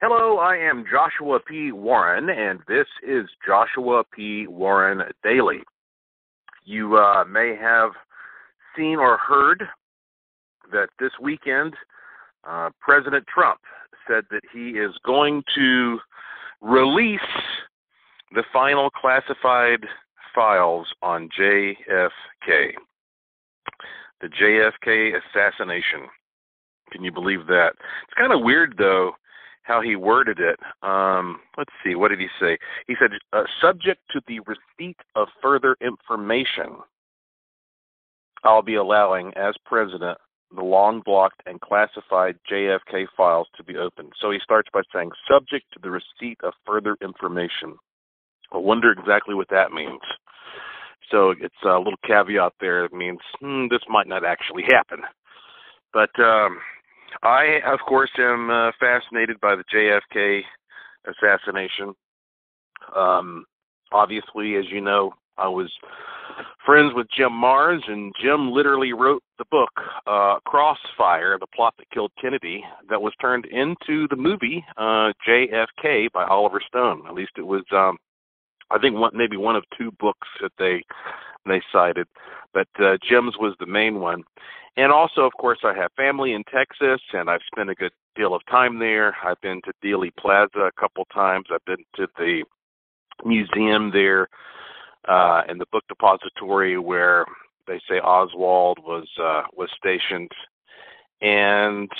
Hello, I am Joshua P. Warren, and this is Joshua P. Warren Daily. You uh, may have seen or heard that this weekend uh, President Trump said that he is going to release the final classified files on JFK. The JFK assassination. Can you believe that? It's kind of weird, though, how he worded it. Um, let's see, what did he say? He said, uh, subject to the receipt of further information, I'll be allowing, as president, the long blocked and classified JFK files to be opened. So he starts by saying, subject to the receipt of further information. I wonder exactly what that means. So it's a little caveat there. It means hmm, this might not actually happen. But um, I, of course, am uh, fascinated by the JFK assassination. Um, obviously, as you know, I was friends with Jim Marrs, and Jim literally wrote the book uh, Crossfire: The Plot That Killed Kennedy, that was turned into the movie uh, JFK by Oliver Stone. At least it was. Um, I think one, maybe one of two books that they they cited, but uh, Jim's was the main one. And also, of course, I have family in Texas, and I've spent a good deal of time there. I've been to Dealey Plaza a couple times. I've been to the museum there uh, and the book depository where they say Oswald was uh, was stationed. And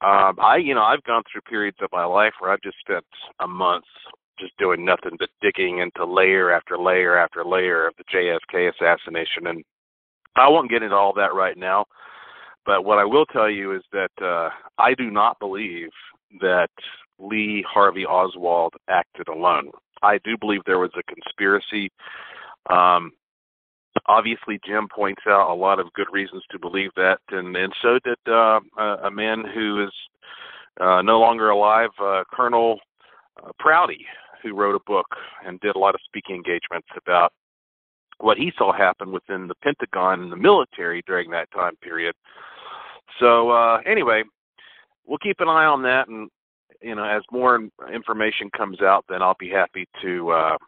um, I, you know, I've gone through periods of my life where I've just spent a month just doing nothing but digging into layer after layer after layer of the JFK assassination and I won't get into all that right now, but what I will tell you is that uh, I do not believe that Lee Harvey Oswald acted alone. I do believe there was a conspiracy. Um, obviously, Jim points out a lot of good reasons to believe that, and and so did uh, a, a man who is uh, no longer alive, uh, Colonel uh, Prouty, who wrote a book and did a lot of speaking engagements about what he saw happen within the Pentagon and the military during that time period. So uh, anyway, we'll keep an eye on that, and you know, as more information comes out, then I'll be happy to uh,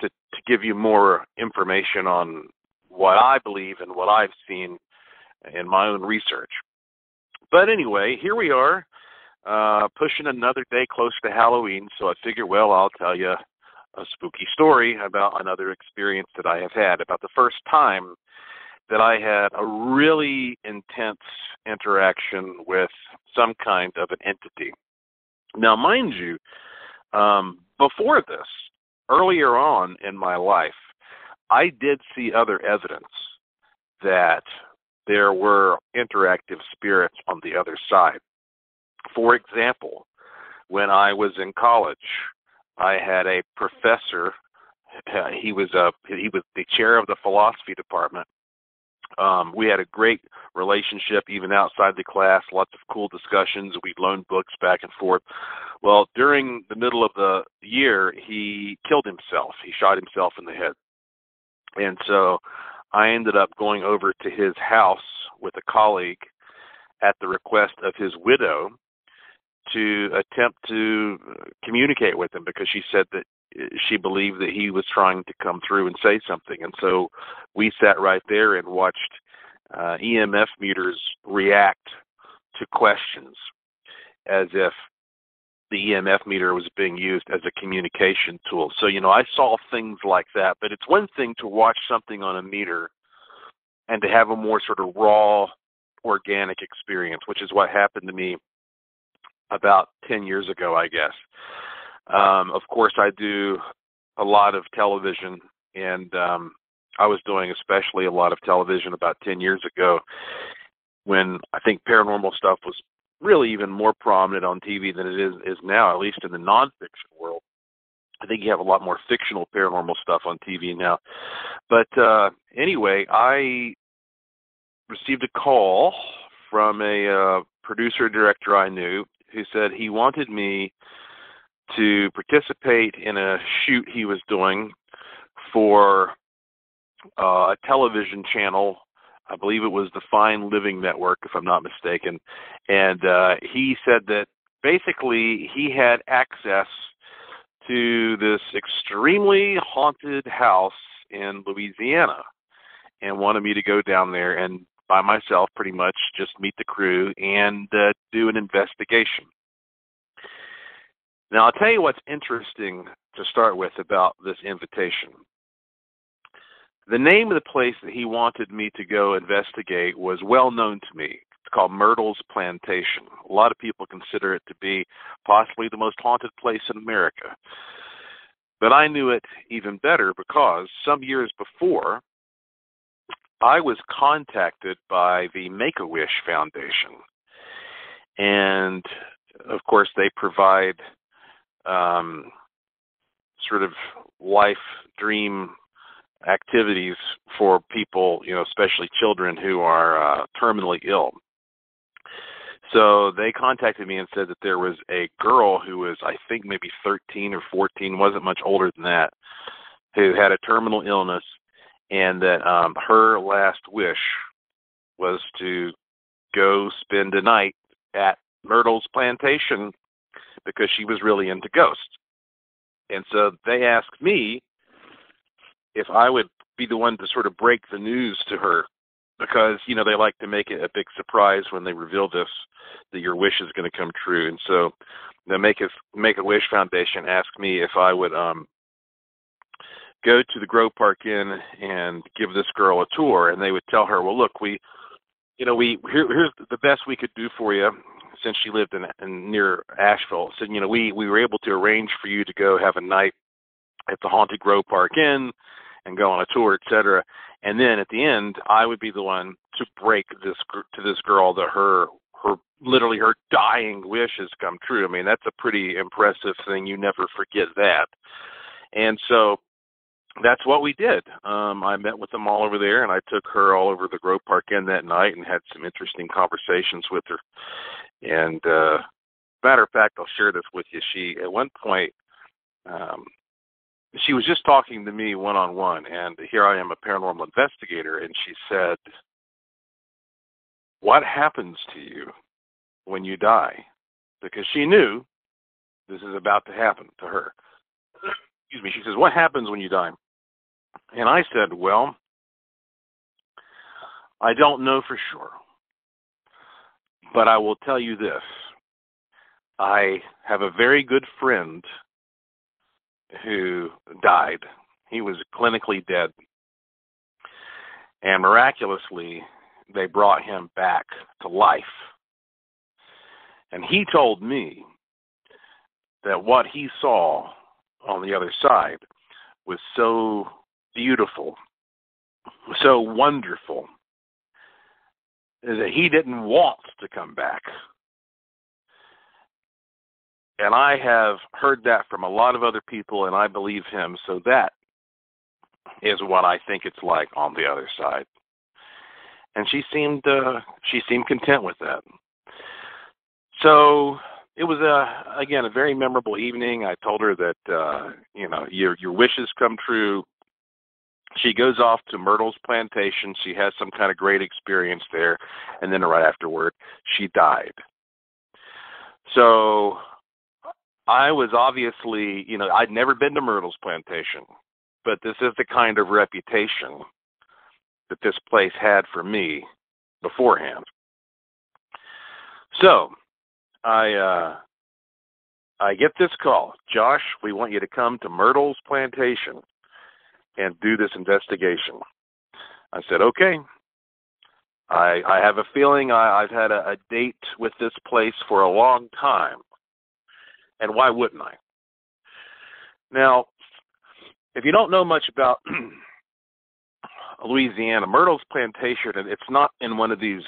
to to give you more information on what I believe and what I've seen in my own research. But anyway, here we are, uh, pushing another day close to Halloween. So I figure, well, I'll tell you a spooky story about another experience that I have had about the first time that I had a really intense interaction with some kind of an entity. Now, mind you, um, before this, earlier on in my life, I did see other evidence that there were interactive spirits on the other side. For example, when I was in college, I had a professor. Uh, he was a he was the chair of the philosophy department. Um, we had a great relationship even outside the class. Lots of cool discussions. We loaned books back and forth. Well, during the middle of the year, he killed himself. He shot himself in the head, and so I ended up going over to his house with a colleague at the request of his widow to attempt to communicate with him because she said that uh, she believed that he was trying to come through and say something. And so we sat right there and watched uh, EMF meters react to questions as if the EMF meter was being used as a communication tool. So, you know, I saw things like that, but it's one thing to watch something on a meter and to have a more sort of raw, organic experience, which is what happened to me about 10 years ago, I guess. Um, of course, I do a lot of television, and um, I was doing especially a lot of television about 10 years ago when I think paranormal stuff was really even more prominent on TV than it is, is now, at least in the nonfiction world. I think you have a lot more fictional paranormal stuff on TV now. But uh, anyway, I received a call from a uh, producer director I knew who said he wanted me to participate in a shoot he was doing for uh, a television channel. I believe it was the Fine Living Network, if I'm not mistaken. And uh, he said that basically he had access to this extremely haunted house in Louisiana and wanted me to go down there and by myself pretty much just meet the crew and uh, do an investigation. Now, I'll tell you what's interesting to start with about this invitation. The name of the place that he wanted me to go investigate was well known to me. It's called Myrtle's Plantation. A lot of people consider it to be possibly the most haunted place in America. But I knew it even better because some years before, I was contacted by the Make a Wish Foundation. And of course, they provide um, sort of life dream activities for people, you know, especially children who are uh, terminally ill. So they contacted me and said that there was a girl who was, I think, maybe 13 or 14, wasn't much older than that, who had a terminal illness, and that um, her last wish was to go spend a night at Myrtle's plantation because she was really into ghosts. And so they asked me if I would be the one to sort of break the news to her because you know they like to make it a big surprise when they reveal this that your wish is going to come true and so the make a make a wish foundation asked me if i would um go to the grove park inn and give this girl a tour and they would tell her well look we you know we here, here's the best we could do for you since she lived in, in near asheville so you know we we were able to arrange for you to go have a night at the haunted grove park inn and go on a tour, etc. And then at the end, I would be the one to break this to this girl that her her literally her dying wish has come true. I mean, that's a pretty impressive thing. You never forget that. And so that's what we did. Um, I met with them all over there, and I took her all over the Grove Park Inn that night and had some interesting conversations with her. And uh, matter of fact, I'll share this with you. She at one point um, she was just talking to me one on one, and here I am, a paranormal investigator, and she said, What happens to you when you die? Because she knew this is about to happen to her. Excuse me. She says, What happens when you die? And I said, Well, I don't know for sure. But I will tell you this I have a very good friend who died. He was clinically dead. And miraculously, they brought him back to life. And he told me that what he saw on the other side was so beautiful, so wonderful, that he didn't want to come back. And I have heard that from a lot of other people, and I believe him. So that is what I think it's like on the other side. And she seemed uh, she seemed content with that. So it was a again a very memorable evening. I told her that uh, you know your your wishes come true. She goes off to Myrtle's plantation. She has some kind of great experience there, and then right afterward, she died. So I was obviously, you know, I'd never been to Myrtle's plantation, but this is the kind of reputation that this place had for me beforehand. So, I uh I get this call, Josh, we want you to come to Myrtle's plantation and do this investigation. I said, okay. I I have a feeling I, I've had a, a date with this place for a long time and why wouldn't I? Now, if you don't know much about Louisiana, Myrtle's Plantation, and it's not in one of these,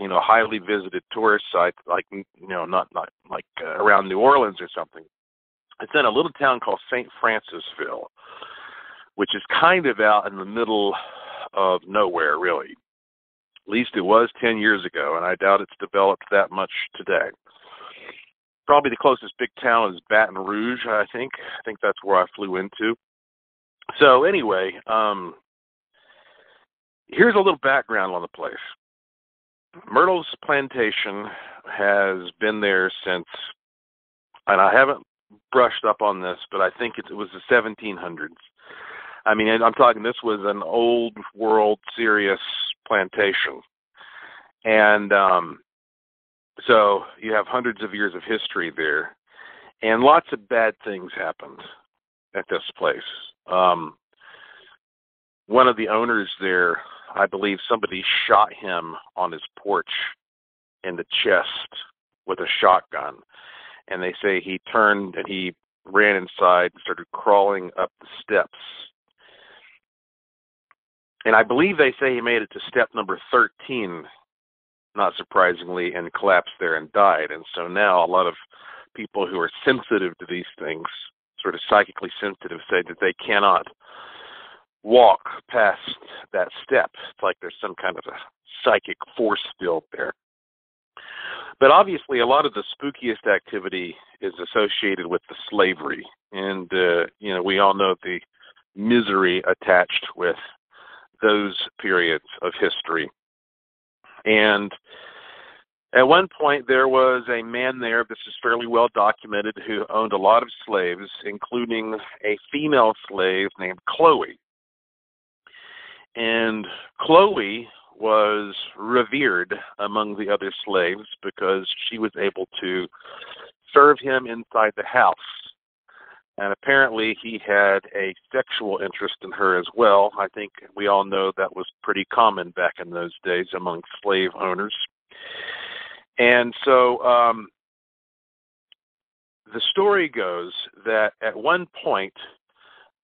you know, highly visited tourist site like, you know, not not like uh, around New Orleans or something. It's in a little town called St. Francisville, which is kind of out in the middle of nowhere, really. At least it was 10 years ago, and I doubt it's developed that much today probably the closest big town is Baton Rouge, I think. I think that's where I flew into. So anyway, um, here's a little background on the place. Myrtle's plantation has been there since and I haven't brushed up on this, but I think it, it was the 1700s. I mean, I'm talking. This was an old world, serious plantation, and um, so you have hundreds of years of history there, and lots of bad things happened at this place. Um, one of the owners there, I believe, somebody shot him on his porch in the chest with a shotgun, and they say he turned and he ran inside and started crawling up the steps. And I believe they say he made it to step number 13 not surprisingly, and collapsed there and died. And so now a lot of people who are sensitive to these things, sort of psychically sensitive, say that they cannot walk past that step. It's like there's some kind of a psychic force field there. But obviously, a lot of the spookiest activity is associated with the slavery, and uh, you know we all know the misery attached with those periods of history. And at one point, there was a man there, this is fairly well documented, who owned a lot of slaves, including a female slave named Chloe. And Chloe was revered among the other slaves because she was able to serve him inside the house and apparently he had a sexual interest in her as well. I think we all know that was pretty common back in those days among slave owners. And so um, the story goes that at one point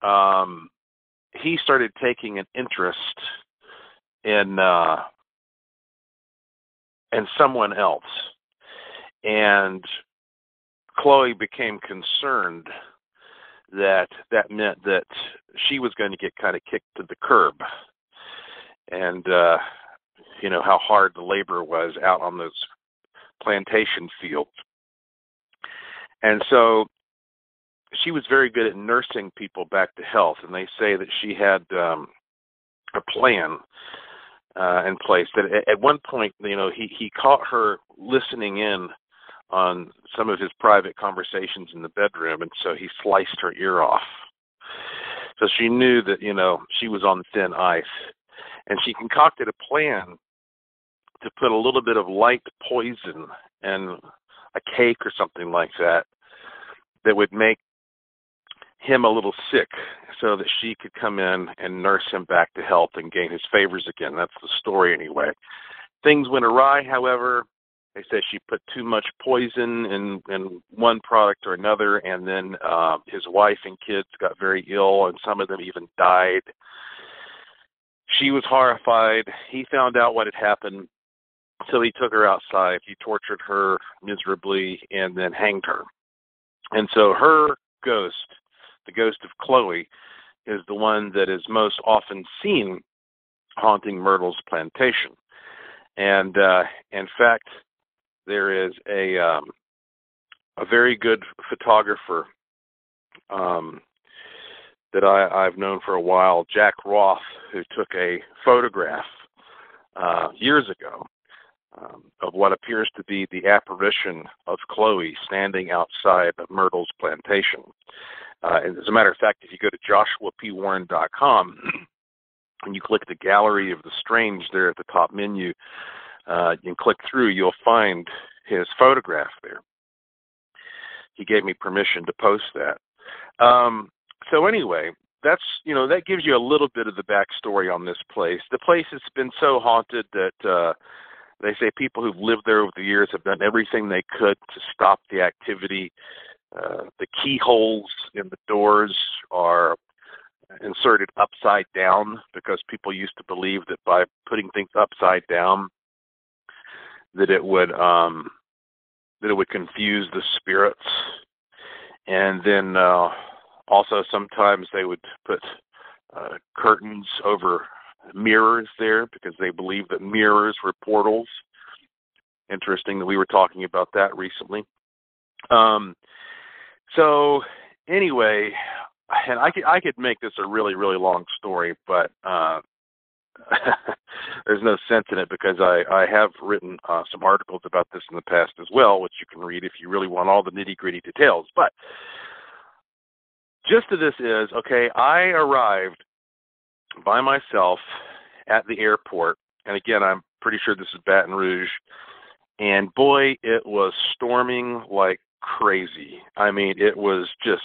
um, he started taking an interest in uh, in someone else, and Chloe became concerned that that meant that she was going to get kind of kicked to the curb. And uh you know how hard the labor was out on those plantation fields. And so she was very good at nursing people back to health and they say that she had um a plan uh in place that at one point you know he he caught her listening in on some of his private conversations in the bedroom, and so he sliced her ear off. So she knew that, you know, she was on thin ice. And she concocted a plan to put a little bit of light poison in a cake or something like that that would make him a little sick so that she could come in and nurse him back to health and gain his favors again. That's the story anyway. Things went awry, however, they said she put too much poison in in one product or another, and then uh, his wife and kids got very ill, and some of them even died. She was horrified. He found out what had happened, so he took her outside. He tortured her miserably, and then hanged her. And so her ghost, the ghost of Chloe, is the one that is most often seen haunting Myrtle's plantation. And uh, in fact, there is a um, a very good photographer um, that I, I've known for a while, Jack Roth, who took a photograph uh, years ago um, of what appears to be the apparition of Chloe standing outside of Myrtle's plantation. Uh, and as a matter of fact, if you go to joshuapwarren.com and you click the Gallery of the Strange there at the top menu, uh, and click through, you'll find his photograph there. He gave me permission to post that. Um, so anyway, that's you know that gives you a little bit of the backstory on this place. The place has been so haunted that uh, they say people who've lived there over the years have done everything they could to stop the activity. Uh, the keyholes in the doors are inserted upside down because people used to believe that by putting things upside down that it would um that it would confuse the spirits. And then uh also sometimes they would put uh curtains over mirrors there because they believed that mirrors were portals. Interesting that we were talking about that recently. Um so anyway and i could i could make this a really really long story but uh there's no sense in it because I I have written uh, some articles about this in the past as well, which you can read if you really want all the nitty gritty details. But gist of this is okay. I arrived by myself at the airport, and again, I'm pretty sure this is Baton Rouge, and boy, it was storming like crazy. I mean, it was just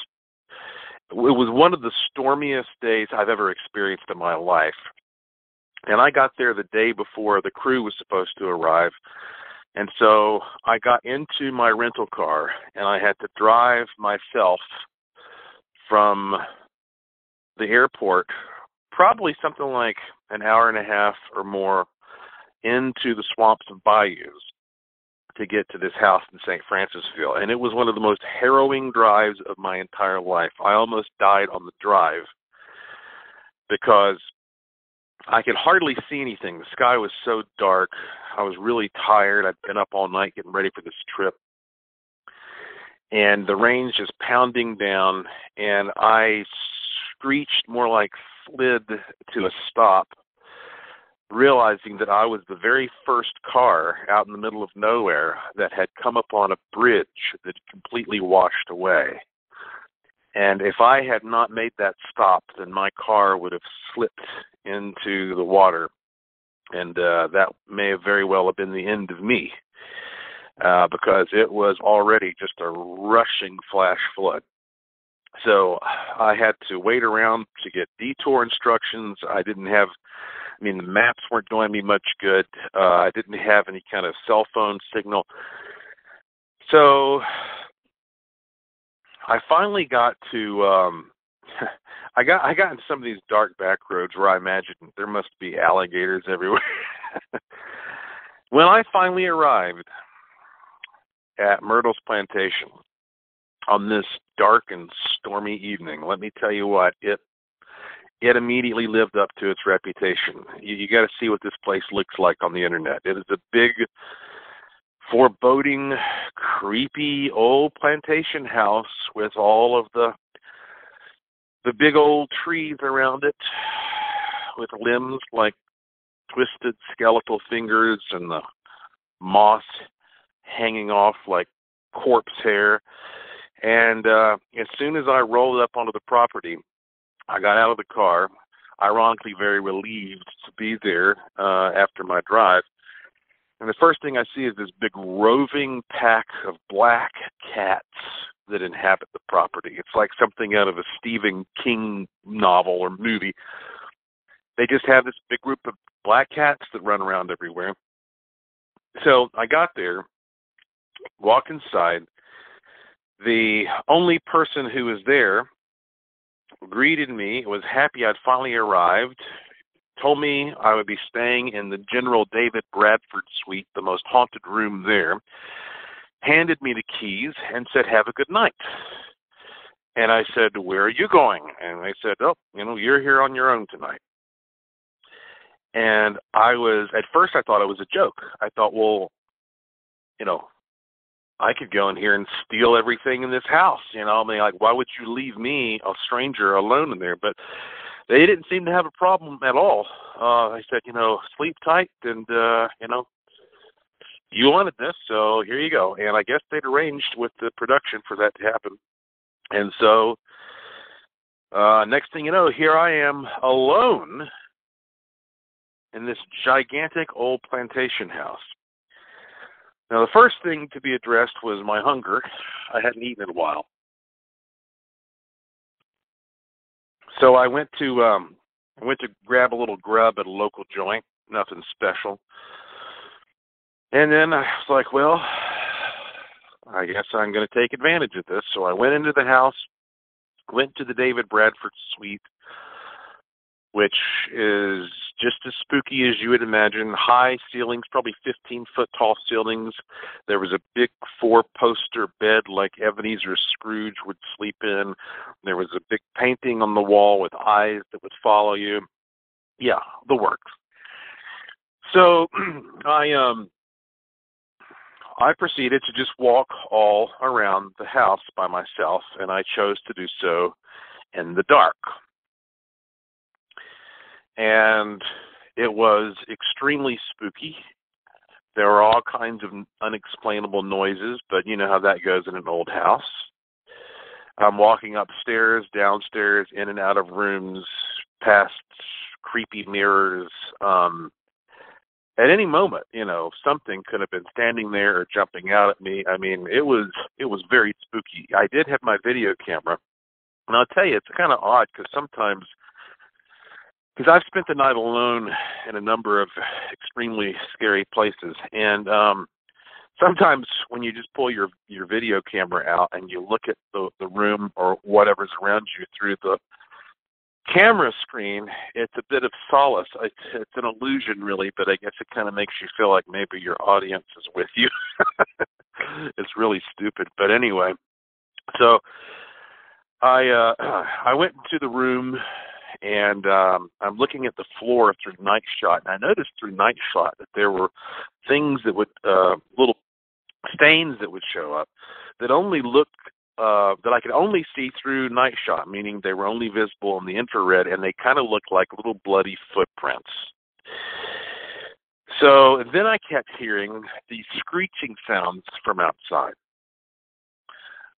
it was one of the stormiest days I've ever experienced in my life. And I got there the day before the crew was supposed to arrive. And so I got into my rental car and I had to drive myself from the airport, probably something like an hour and a half or more into the swamps and bayous to get to this house in St. Francisville. And it was one of the most harrowing drives of my entire life. I almost died on the drive because I could hardly see anything. The sky was so dark. I was really tired. I'd been up all night getting ready for this trip. And the rain's just pounding down, and I screeched more like slid to a stop realizing that I was the very first car out in the middle of nowhere that had come upon a bridge that completely washed away. And if I had not made that stop, then my car would have slipped into the water, and uh, that may have very well have been the end of me, uh, because it was already just a rushing flash flood. So I had to wait around to get detour instructions. I didn't have I mean, the maps weren't doing me much good. Uh, I didn't have any kind of cell phone signal. So I finally got to um I got I got in some of these dark back roads where I imagined there must be alligators everywhere. when I finally arrived at Myrtle's plantation on this dark and stormy evening, let me tell you what, it it immediately lived up to its reputation. You, you got to see what this place looks like on the internet. It is a big, foreboding, creepy old plantation house with all of the the big old trees around it, with limbs like twisted skeletal fingers and the moss hanging off like corpse hair. And uh, as soon as I rolled up onto the property, I got out of the car, ironically very relieved to be there uh, after my drive. And the first thing I see is this big roving pack of black cats that inhabit the property. It's like something out of a Stephen King novel or movie. They just have this big group of black cats that run around everywhere. So I got there, walk inside. The only person who was there greeted me, was happy I'd finally arrived, told me I would be staying in the General David Bradford suite, the most haunted room there, handed me the keys, and said, Have a good night. And I said, Where are you going? And they said, Oh, you know, you're here on your own tonight. And I was, at first, I thought it was a joke. I thought, well, you know, I could go in here and steal everything in this house. You know, I mean, like, why would you leave me, a stranger, alone in there? But they didn't seem to have a problem at all. Uh, I said, you know, sleep tight, and uh, you know, you wanted this, so here you go. And I guess they'd arranged with the production for that to happen. And so, uh, next thing you know, here I am alone in this gigantic old plantation house. Now, the first thing to be addressed was my hunger. I hadn't eaten in a while. So I went to um I went to grab a little grub at a local joint, nothing special. And then I was like, well, I guess I'm going to take advantage of this. So I went into the house, went to the David Bradford suite, which is just as spooky as you would imagine. High ceilings, probably 15 foot tall ceilings. There was a big four poster bed like Ebenezer Scrooge would sleep in. There was a big painting on the wall with eyes that would follow you. Yeah, the works. So I um I proceeded to just walk all around the house by myself and I chose to do so in the dark. And It was extremely spooky. There were all kinds of unexplainable noises, but you know how that goes in an old house. I'm walking upstairs, downstairs, in and out of rooms, past creepy mirrors. Um, at any moment, you know, something could have been standing there or jumping out at me. I mean, it was it was very spooky. I did have my video camera, and I'll tell you, it's kind of odd because sometimes, because I've spent the night alone in a number of extremely scary places, and um, sometimes when you just pull your your video camera out and you look at the the room or whatever's around you through the camera screen, it's a bit of solace. It's, it's an illusion, really, but I guess it kind of makes you feel like maybe your audience is with you. it's really stupid, but anyway. So I uh, I went into the room and um, I'm looking at the floor through night shot, and I noticed through night shot that there were things that would uh, little stains that would show up that only looked uh, that I could only see through night shot, meaning they were only visible in the infrared, and they kind of looked like little bloody footprints. So then I kept hearing these screeching sounds from outside,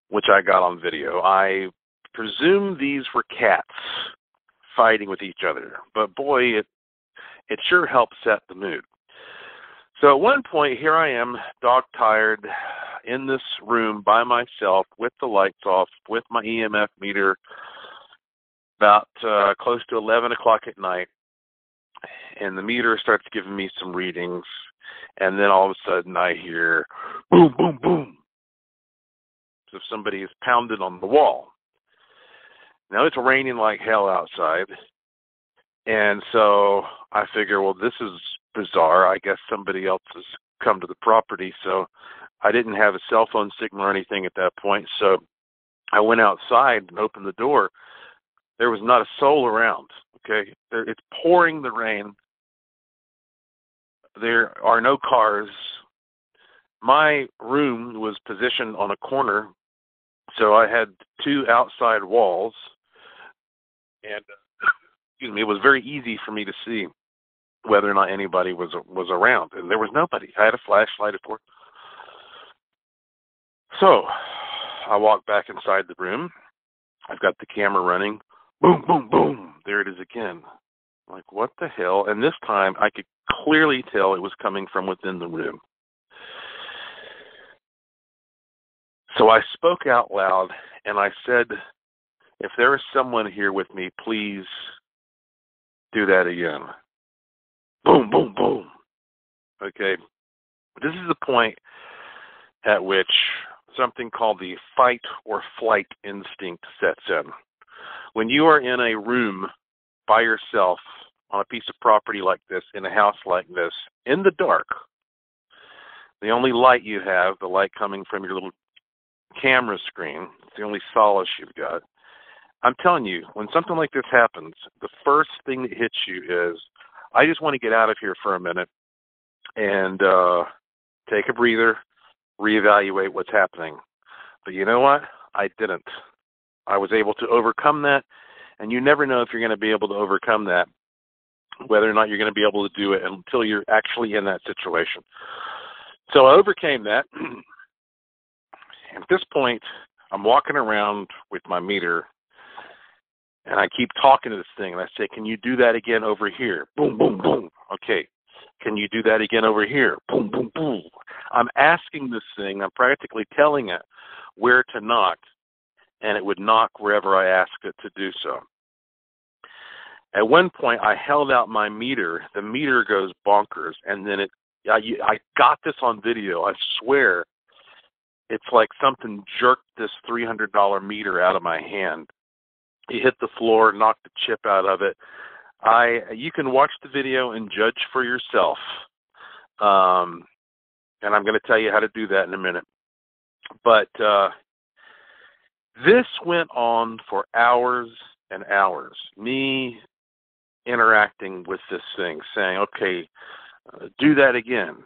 which I got on video. I presume these were cats fighting with each other, but boy, it it sure helped set the mood. So at one point, here I am, dog tired, in this room by myself with the lights off, with my EMF meter, about uh, close to 11 o'clock at night. And the meter starts giving me some readings. And then all of a sudden I hear boom, boom, boom. So somebody is pounded on the wall. Now it's raining like hell outside. And so I figure, well, this is bizarre. I guess somebody else has come to the property. So I didn't have a cell phone signal or anything at that point, so I went outside and opened the door. There was not a soul around. Okay, it's pouring the rain. There are no cars. My room was positioned on a corner, so I had two outside walls, and excuse me, it was very easy for me to see whether or not anybody was was around, and there was nobody. I had a flashlight, of course. So I walk back inside the room. I've got the camera running. Boom, boom, boom. There it is again. I'm like, what the hell? And this time I could clearly tell it was coming from within the room. So I spoke out loud and I said, if there is someone here with me, please do that again. Boom, boom, boom. Okay. This is the point at which something called the fight or flight instinct sets in. When you are in a room by yourself on a piece of property like this, in a house like this, in the dark, the only light you have, the light coming from your little camera screen, it's the only solace you've got. I'm telling you, when something like this happens, the first thing that hits you is, I just want to get out of here for a minute and uh, take a breather, reevaluate what's happening. But you know what? I didn't. I was able to overcome that, and you never know if you're going to be able to overcome that, whether or not you're going to be able to do it until you're actually in that situation. So I overcame that. At this point, I'm walking around with my meter and I keep talking to this thing and I say, Can you do that again over here? Boom, boom, boom. Okay. Can you do that again over here? Boom, boom, boom. I'm asking this thing, I'm practically telling it where to knock, and it would knock wherever I ask it to do so. At one point, I held out my meter. The meter goes bonkers, and then it. I, I got this on video. I swear, it's like something jerked this three hundred dollar meter out of my hand. He hit the floor, knocked the chip out of it. I you can watch the video and judge for yourself. Um, and I'm going to tell you how to do that in a minute. But uh, this went on for hours and hours. Me interacting with this thing, saying, "Okay, uh, do that again.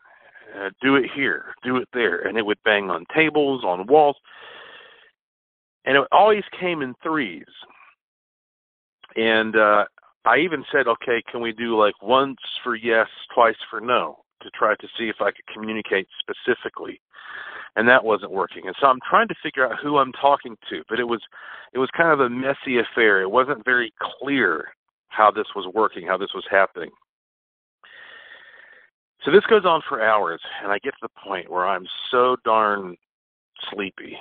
Uh, do it here. Do it there," and it would bang on tables, on walls, and it always came in threes. And uh, I even said, okay, can we do like once for yes, twice for no to try to see if I could communicate specifically. And that wasn't working. And so I'm trying to figure out who I'm talking to, but it was it was kind of a messy affair. It wasn't very clear how this was working, how this was happening. So this goes on for hours, and I get to the point where I'm so darn sleepy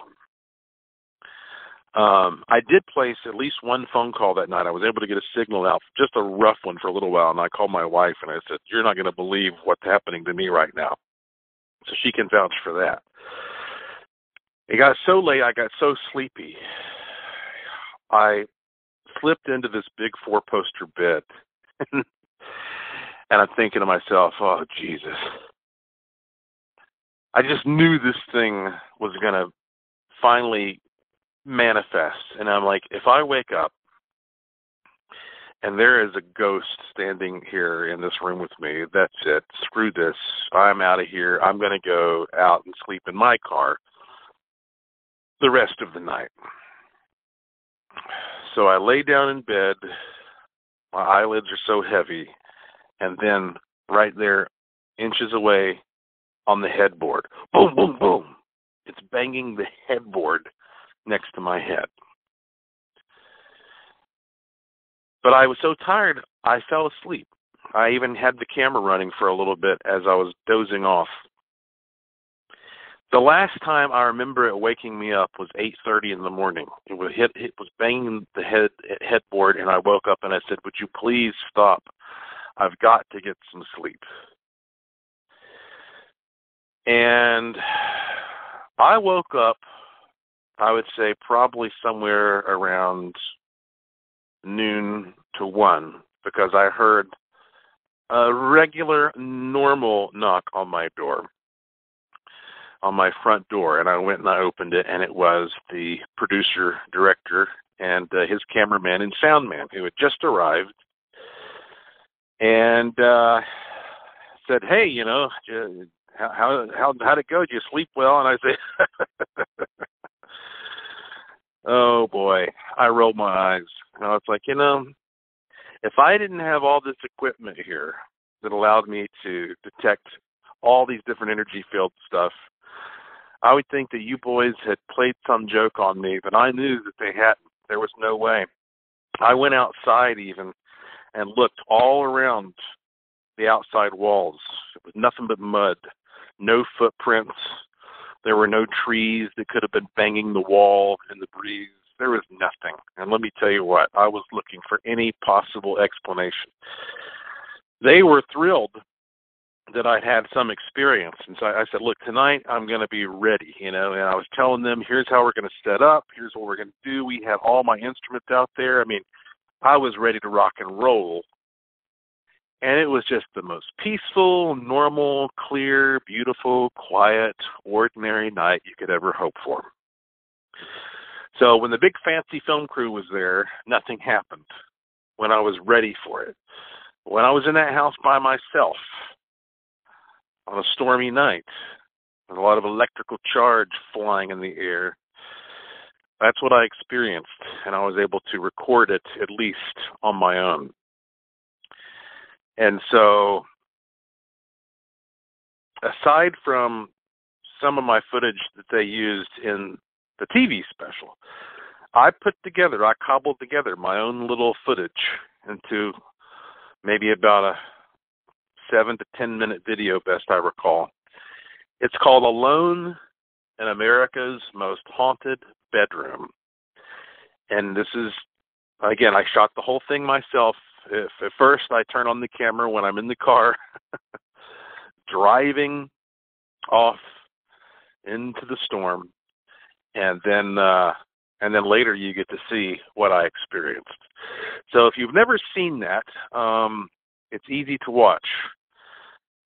um, I did place at least one phone call that night. I was able to get a signal out, just a rough one for a little while, and I called my wife and I said, "You're not going to believe what's happening to me right now," so she can vouch for that. It got so late, I got so sleepy. I slipped into this big four-poster bed, and I'm thinking to myself, "Oh Jesus." I just knew this thing was going to finally manifests and I'm like, if I wake up and there is a ghost standing here in this room with me, that's it. Screw this. I'm out of here. I'm going to go out and sleep in my car the rest of the night. So I lay down in bed. My eyelids are so heavy. And then right there, inches away on the headboard, boom, boom, boom. It's banging the headboard next to my head. But I was so tired, I fell asleep. I even had the camera running for a little bit as I was dozing off. The last time I remember it waking me up was 8:30 in the morning. It was hit it was banging the head headboard and I woke up and I said, "Would you please stop? I've got to get some sleep." And I woke up I would say probably somewhere around noon to one because I heard a regular, normal knock on my door, on my front door, and I went and I opened it, and it was the producer, director, and uh, his cameraman and sound man who had just arrived, and uh, said, "Hey, you know, how how how'd it go? Did you sleep well?" And I said. Oh boy, I rolled my eyes. And I was like, you know, if I didn't have all this equipment here that allowed me to detect all these different energy field stuff, I would think that you boys had played some joke on me, but I knew that they hadn't. There was no way. I went outside even and looked all around the outside walls. It was nothing but mud, no footprints, there were no trees that could have been banging the wall in the breeze. There was nothing. And let me tell you what, I was looking for any possible explanation. They were thrilled that I'd had some experience. And so I said, look, tonight I'm going to be ready, you know, and I was telling them, here's how we're going to set up. Here's what we're going to do. We have all my instruments out there. I mean, I was ready to rock and roll and it was just the most peaceful, normal, clear, beautiful, quiet, ordinary night you could ever hope for. So when the big fancy film crew was there, nothing happened when I was ready for it. When I was in that house by myself on a stormy night with a lot of electrical charge flying in the air, that's what I experienced, and I was able to record it at least on my own. And so, aside from some of my footage that they used in the TV special, I put together, I cobbled together my own little footage into maybe about a seven to ten minute video, best I recall. It's called Alone in America's Most Haunted Bedroom. And this is, again, I shot the whole thing myself if at first I turn on the camera when I'm in the car driving off into the storm and then uh and then later you get to see what I experienced. So if you've never seen that, um it's easy to watch.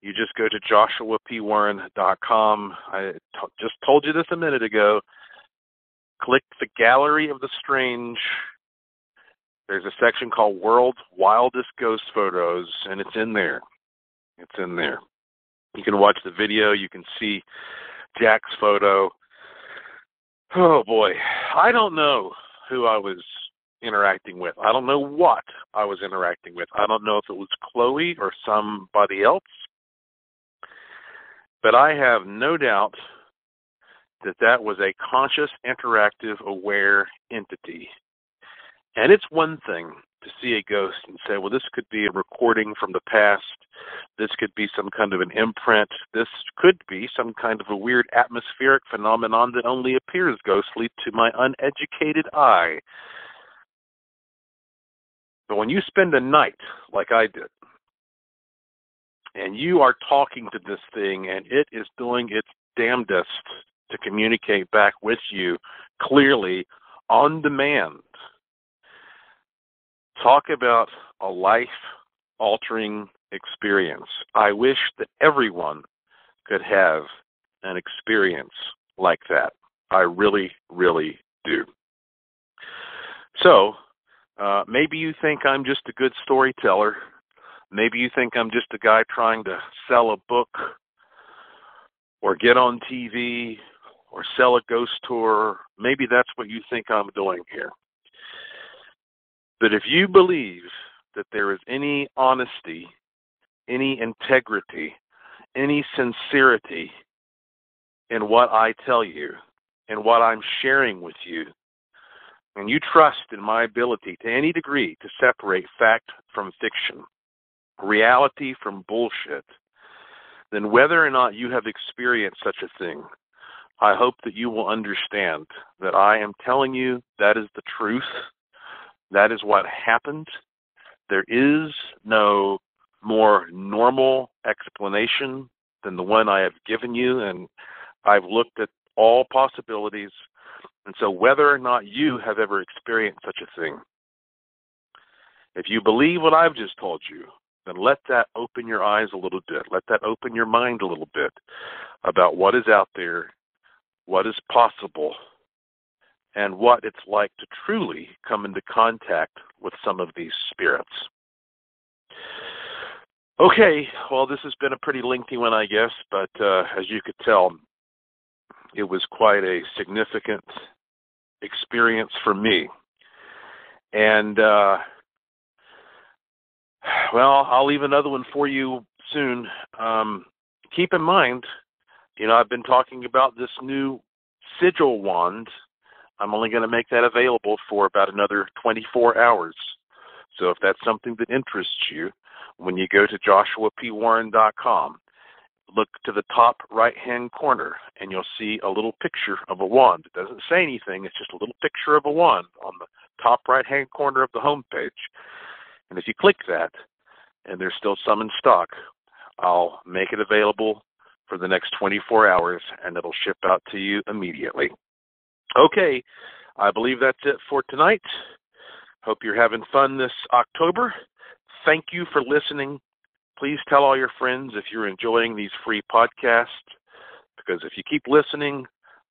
You just go to joshuapwarren.com. I t- just told you this a minute ago. Click the Gallery of the Strange there's a section called World's Wildest Ghost Photos, and it's in there. It's in there. You can watch the video. You can see Jack's photo. Oh boy, I don't know who I was interacting with. I don't know what I was interacting with. I don't know if it was Chloe or somebody else. But I have no doubt that that was a conscious, interactive, aware entity. And it's one thing to see a ghost and say, well, this could be a recording from the past. This could be some kind of an imprint. This could be some kind of a weird atmospheric phenomenon that only appears ghostly to my uneducated eye. But when you spend a night like I did, and you are talking to this thing and it is doing its damnedest to communicate back with you clearly on demand. Talk about a life altering experience. I wish that everyone could have an experience like that. I really, really do. So, uh, maybe you think I'm just a good storyteller. Maybe you think I'm just a guy trying to sell a book or get on TV or sell a ghost tour. Maybe that's what you think I'm doing here. But if you believe that there is any honesty, any integrity, any sincerity in what I tell you and what I'm sharing with you, and you trust in my ability to any degree to separate fact from fiction, reality from bullshit, then whether or not you have experienced such a thing, I hope that you will understand that I am telling you that is the truth. That is what happened. There is no more normal explanation than the one I have given you, and I've looked at all possibilities. And so, whether or not you have ever experienced such a thing, if you believe what I've just told you, then let that open your eyes a little bit. Let that open your mind a little bit about what is out there what is possible, and what it's like to truly come into contact with some of these spirits. Okay, well, this has been a pretty lengthy one, I guess, but uh, as you could tell, it was quite a significant experience for me. And, uh, well, I'll leave another one for you soon. Um, keep in mind, you know, I've been talking about this new sigil wand. I'm only going to make that available for about another 24 hours. So if that's something that interests you, when you go to joshuapwarren.com, look to the top right hand corner and you'll see a little picture of a wand. It doesn't say anything, it's just a little picture of a wand on the top right hand corner of the home page. And if you click that, and there's still some in stock, I'll make it available for the next 24 hours, and it'll ship out to you immediately. Okay, I believe that's it for tonight. Hope you're having fun this October. Thank you for listening. Please tell all your friends if you're enjoying these free podcasts, because if you keep listening,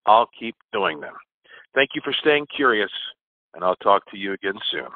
I'll keep doing them. Thank you for staying curious, and I'll talk to you again soon.